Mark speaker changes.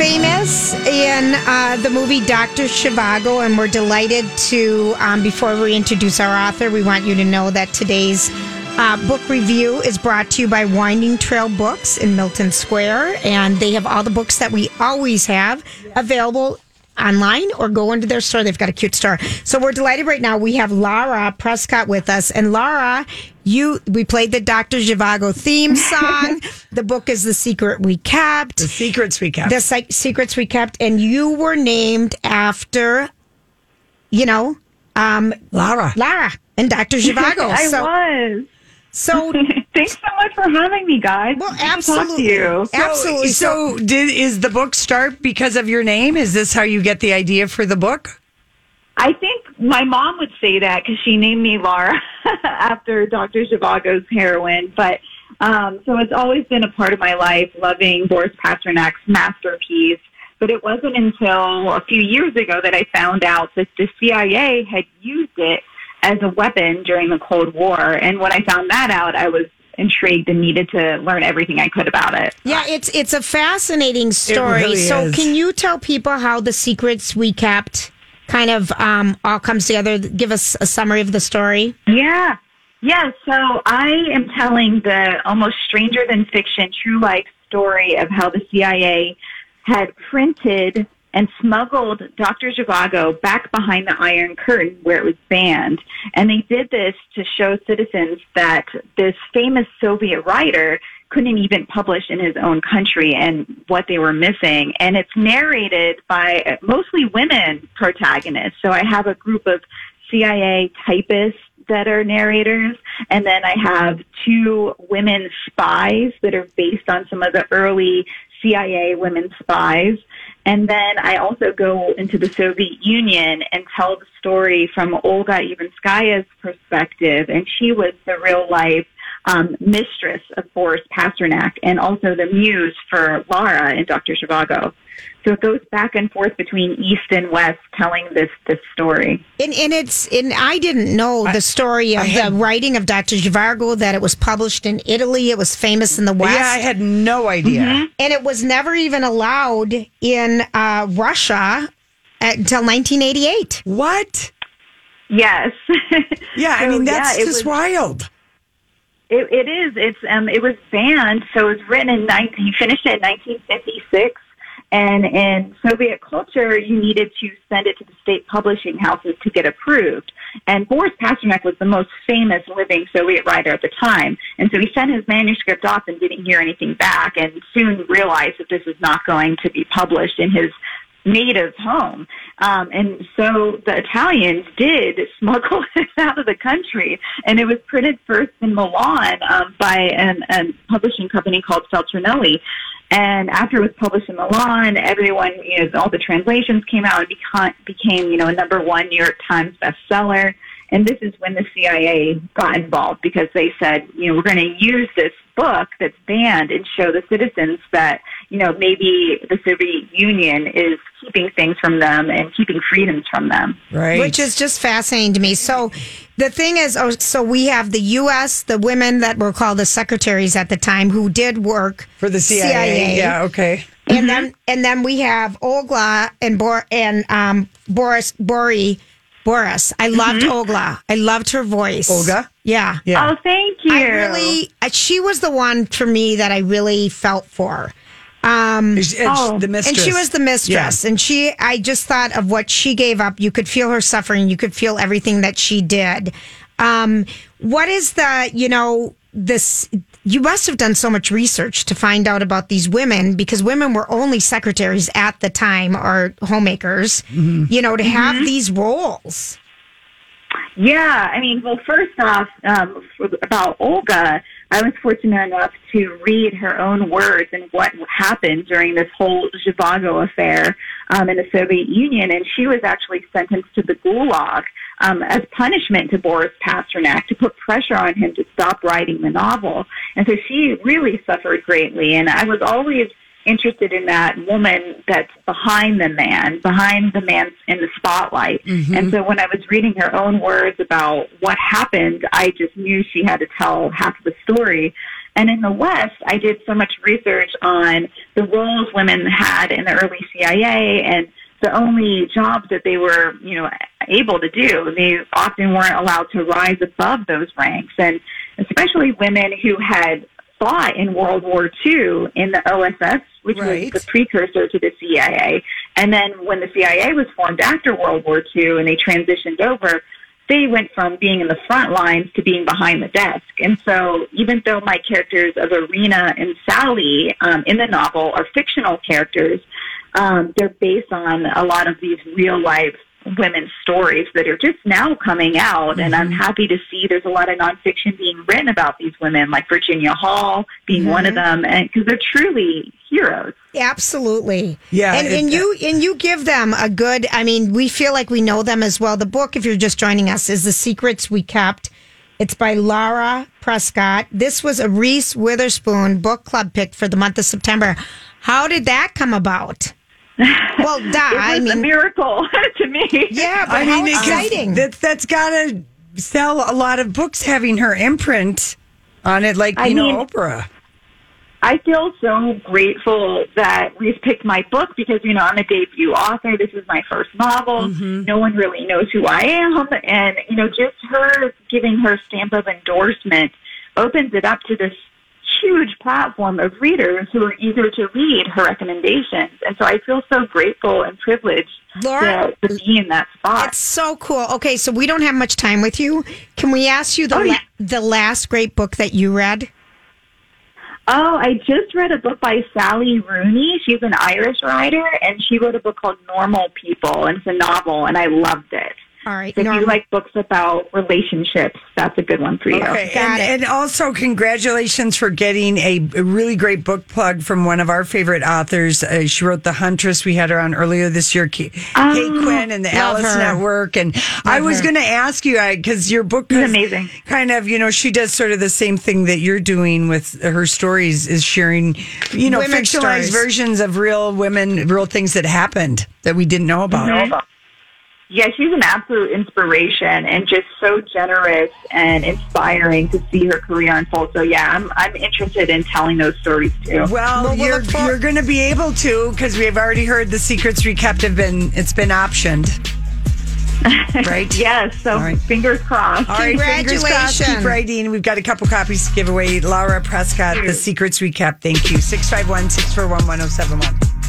Speaker 1: famous in uh, the movie Dr. Zhivago, and we're delighted to, um, before we introduce our author, we want you to know that today's uh, book review is brought to you by Winding Trail Books in Milton Square, and they have all the books that we always have available online or go into their store. They've got a cute store. So we're delighted right now. We have Lara Prescott with us. And Lara, you we played the Dr. Zhivago theme song. the book is The Secret We Kept.
Speaker 2: The secrets we kept.
Speaker 1: The Se- Secrets We Kept. And you were named after, you know, um,
Speaker 2: Laura.
Speaker 1: Lara and Dr. Zhivago.
Speaker 3: I
Speaker 1: so,
Speaker 3: was.
Speaker 1: So
Speaker 3: Thanks so much for having me, guys.
Speaker 1: well,
Speaker 3: Good to talk to
Speaker 1: absolutely.
Speaker 3: you.
Speaker 1: Absolutely.
Speaker 2: So, did is the book start because of your name? Is this how you get the idea for the book?
Speaker 3: I think my mom would say that because she named me Laura after Dr. Zhivago's heroine. But um, so it's always been a part of my life, loving Boris Pasternak's masterpiece. But it wasn't until a few years ago that I found out that the CIA had used it as a weapon during the Cold War. And when I found that out, I was intrigued and needed to learn everything I could about it.
Speaker 1: Yeah, it's it's a fascinating story.
Speaker 2: really
Speaker 1: so,
Speaker 2: is.
Speaker 1: can you tell people how the secrets we kept kind of um, all comes together? Give us a summary of the story.
Speaker 3: Yeah. Yeah. So I am telling the almost stranger than fiction true life story of how the CIA had printed and smuggled Dr. Zhivago back behind the Iron Curtain where it was banned. And they did this to show citizens that this famous Soviet writer couldn't even publish in his own country and what they were missing. And it's narrated by mostly women protagonists. So I have a group of CIA typists that are narrators. And then I have two women spies that are based on some of the early CIA women spies. And then I also go into the Soviet Union and tell the story from Olga Ivinskaya's perspective. And she was the real life um, mistress of Boris Pasternak and also the muse for Lara and Dr. Zhivago. So it goes back and forth between East and West telling this, this story.
Speaker 1: And, and it's and I didn't know the story of
Speaker 2: had-
Speaker 1: the writing of Dr. Zhivago that it was published in Italy. It was famous in the West.
Speaker 2: Yeah, I had no idea.
Speaker 1: and it was never even allowed in uh, Russia at, until 1988.
Speaker 2: What?
Speaker 3: Yes.
Speaker 2: Yeah, I mean that's
Speaker 3: yeah,
Speaker 2: just
Speaker 3: was-
Speaker 2: wild.
Speaker 3: It, it is. It's um. It was banned. So it was written in 19. He finished it in 1956. And in Soviet culture, you needed to send it to the state publishing houses to get approved. And Boris Pasternak was the most famous living Soviet writer at the time. And so he sent his manuscript off and didn't hear anything back and soon realized that this was not going to be published in his native home. Um, and so the Italians did smuggle it out of the country, and it was printed first in Milan um, by an, a publishing company called Feltrinelli. And after it was published in Milan, everyone, you know, all the translations came out and beca- became, you know, a number one New York Times bestseller. And this is when the CIA got involved because they said, you know, we're going to use this book that's banned and show the citizens that, you know, maybe the Soviet Union is keeping things from them and keeping freedoms from them.
Speaker 2: Right.
Speaker 1: Which is just fascinating to me. So the thing is, oh, so we have the U.S., the women that were called the secretaries at the time who did work
Speaker 2: for the CIA. Yeah, okay.
Speaker 1: and then and then we have Olga and Bor and um, Boris Bori Boris. I loved Olga. I loved her voice.
Speaker 2: Olga?
Speaker 1: Yeah.
Speaker 2: Yeah.
Speaker 3: Oh, thank you.
Speaker 1: I really, she was the one for me that I really felt for. Um,
Speaker 2: It's- it's
Speaker 3: Oh.
Speaker 2: the mistress.
Speaker 1: and she was the mistress. And she, I just thought of what she gave up. You could feel her suffering. You could feel everything that she did. Um, what is the, you know, this, you must have done so much research to find out about these women because women were only secretaries at the time or homemakers, you know, to have these roles.
Speaker 3: Yeah, I mean, well, first off, um, for, about Olga, I was fortunate enough to read her own words and what happened during this whole Zhivago affair um, in the Soviet Union, and she was actually sentenced to the Gulag um, as punishment to Boris Pasternak to put pressure on him to stop writing the novel, and so she really suffered greatly. And I was always interested in that woman that's behind the man, behind the man in the spotlight. Mm-hmm. And so when I was reading her own words about what happened, I just knew she had to tell half of the story. And in the West, I did so much research on the roles women had in the early CIA and the only jobs that they were, you know, able to do. They often weren't allowed to rise above those ranks. And especially women who had fought in World War II in the OSS, which
Speaker 2: Right.
Speaker 3: was the precursor to the CIA. And then when the CIA was formed after World War II and they transitioned over, they went from being in the front lines to being behind the desk. And so even though my characters of Irina and Sally um, in the novel are fictional characters, um, they're based on a lot of these real life women's stories that are just now coming out. And I'm mm-hmm. happy to see there's a lot of nonfiction being written about these women, like Virginia Hall being one of mm-hmm. them, and because they're truly heroes.
Speaker 1: Absolutely.
Speaker 2: Yeah,
Speaker 1: And,
Speaker 2: it-
Speaker 1: and you uh, and you give them a good I mean, we feel like we know them as well. The book, if you're just joining us, is The Secrets We Kept. It's by Laura Prescott. This was a Reese Witherspoon book club pick for the month of September. How did that come about? Well, da,
Speaker 3: It was
Speaker 1: I
Speaker 3: a
Speaker 1: mean,
Speaker 3: miracle to me.
Speaker 1: yeah, but
Speaker 2: I
Speaker 1: how
Speaker 2: mean, it-
Speaker 1: exciting!
Speaker 2: That, that's got to sell a lot of books having her imprint on it, like,
Speaker 3: I
Speaker 2: you know,
Speaker 3: mean-
Speaker 2: Oprah.
Speaker 3: I feel so grateful that Reese picked my book because, you know, I'm a debut author. This is my first novel. Mm-hmm. No one really knows who I am. And, you know, just her giving her stamp of endorsement opens it up to this huge platform of readers who are eager to read her recommendations. And so I feel so grateful and privileged
Speaker 1: Laura,
Speaker 3: to, to be in that spot.
Speaker 1: It's so cool. Okay, so we don't have much time with you. Can we ask you the
Speaker 3: Oh, yeah.
Speaker 1: la- the last great book that you read?
Speaker 3: Oh, I just read a book by Sally Rooney. She's an Irish writer, and she wrote a book called Normal People, and it's a novel, and I loved it.
Speaker 1: All right,
Speaker 3: So if
Speaker 1: Norma.
Speaker 3: you like books about relationships, that's a good one for you.
Speaker 2: Okay, and, and also congratulations for getting a, a really great book plug from one of our favorite authors. Uh, she wrote The Huntress. We had her on earlier this year, Kate,
Speaker 3: Oh,
Speaker 2: Kate Quinn and the Alice
Speaker 1: her.
Speaker 2: Network. And I was going to ask you because your book is
Speaker 3: amazing.
Speaker 2: Kind of, you know, she does sort of the same thing that you're doing with her stories, is sharing, you know,
Speaker 1: Women's
Speaker 2: fictionalized
Speaker 1: stories.
Speaker 2: versions of real women, real things that happened that we didn't know about.
Speaker 3: Yeah, she's an absolute inspiration and just so generous and inspiring to see her career unfold. So yeah, I'm I'm interested in telling those stories too.
Speaker 2: Well,
Speaker 1: Well, we'll
Speaker 2: you're,
Speaker 1: look for-
Speaker 2: you're going to be able to because we have already heard the secrets we kept have been it's been optioned, right?
Speaker 3: yes, so
Speaker 2: All right.
Speaker 3: fingers crossed.
Speaker 2: All right, fingers crossed. Keep writing. We've got a couple copies to give away. Laura Prescott, The Secrets We Kept. Thank you. 651 641 1071.